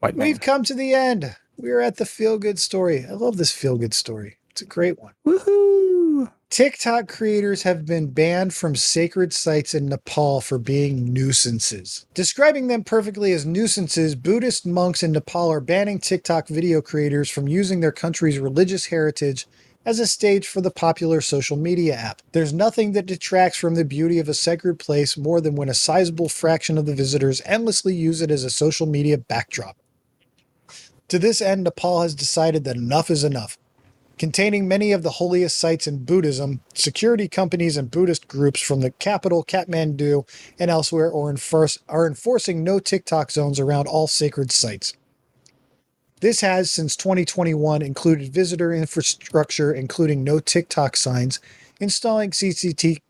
white man. We've come to the end. We're at the feel good story. I love this feel good story. It's a great one. Woohoo! TikTok creators have been banned from sacred sites in Nepal for being nuisances. Describing them perfectly as nuisances, Buddhist monks in Nepal are banning TikTok video creators from using their country's religious heritage as a stage for the popular social media app. There's nothing that detracts from the beauty of a sacred place more than when a sizable fraction of the visitors endlessly use it as a social media backdrop. To this end, Nepal has decided that enough is enough. Containing many of the holiest sites in Buddhism, security companies and Buddhist groups from the capital, Kathmandu, and elsewhere are, enforce, are enforcing no TikTok zones around all sacred sites. This has, since 2021, included visitor infrastructure, including no TikTok signs, installing CCT,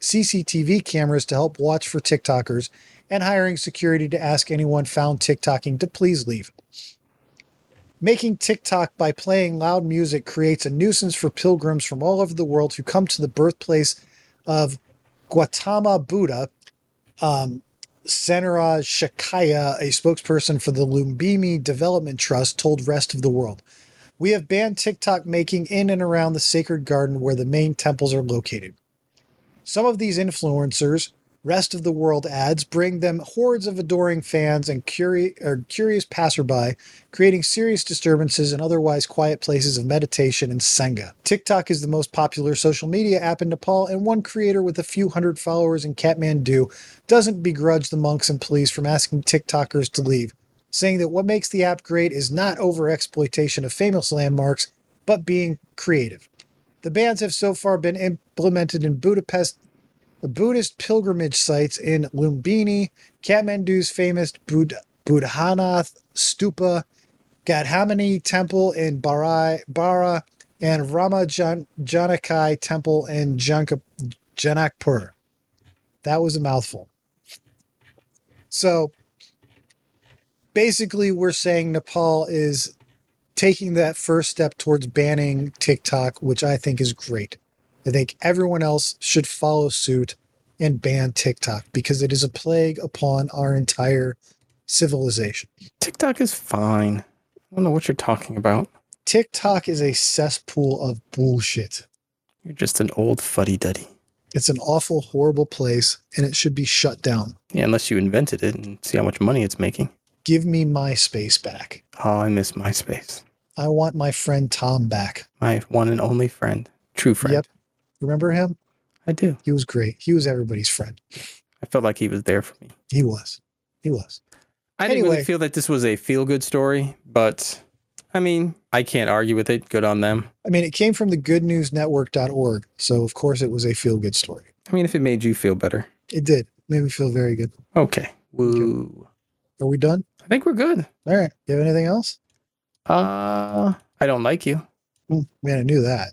CCTV cameras to help watch for TikTokers, and hiring security to ask anyone found TikToking to please leave. Making TikTok by playing loud music creates a nuisance for pilgrims from all over the world who come to the birthplace of Gautama Buddha. Um, Senara Shakaya, a spokesperson for the Lumbini Development Trust, told Rest of the World. We have banned TikTok making in and around the sacred garden where the main temples are located. Some of these influencers, rest of the world adds, bring them hordes of adoring fans and curi- curious passerby, creating serious disturbances in otherwise quiet places of meditation and Sangha. TikTok is the most popular social media app in Nepal, and one creator with a few hundred followers in Kathmandu doesn't begrudge the monks and police from asking TikTokers to leave, saying that what makes the app great is not over exploitation of famous landmarks, but being creative. The bans have so far been implemented in Budapest, the Buddhist pilgrimage sites in Lumbini, Kathmandu's famous Bud- Boudhanath Stupa, Gadhamani Temple in Barai, Bara, and Rama Jan- Janakai Temple in Janka- Janakpur. That was a mouthful. So basically, we're saying Nepal is taking that first step towards banning TikTok, which I think is great. I think everyone else should follow suit and ban TikTok because it is a plague upon our entire civilization. TikTok is fine. I don't know what you're talking about. TikTok is a cesspool of bullshit. You're just an old fuddy duddy. It's an awful, horrible place and it should be shut down. Yeah, unless you invented it and see how much money it's making. Give me my space back. Oh, I miss MySpace. I want my friend Tom back. My one and only friend. True friend. Yep. Remember him? I do. He was great. He was everybody's friend. I felt like he was there for me. He was. He was. I didn't really feel that this was a feel good story, but I mean, I can't argue with it. Good on them. I mean, it came from the goodnewsnetwork.org. So, of course, it was a feel good story. I mean, if it made you feel better. It did. Made me feel very good. Okay. Woo. Are we done? I think we're good. All right. You have anything else? Uh, I don't like you. Hmm, Man, I knew that.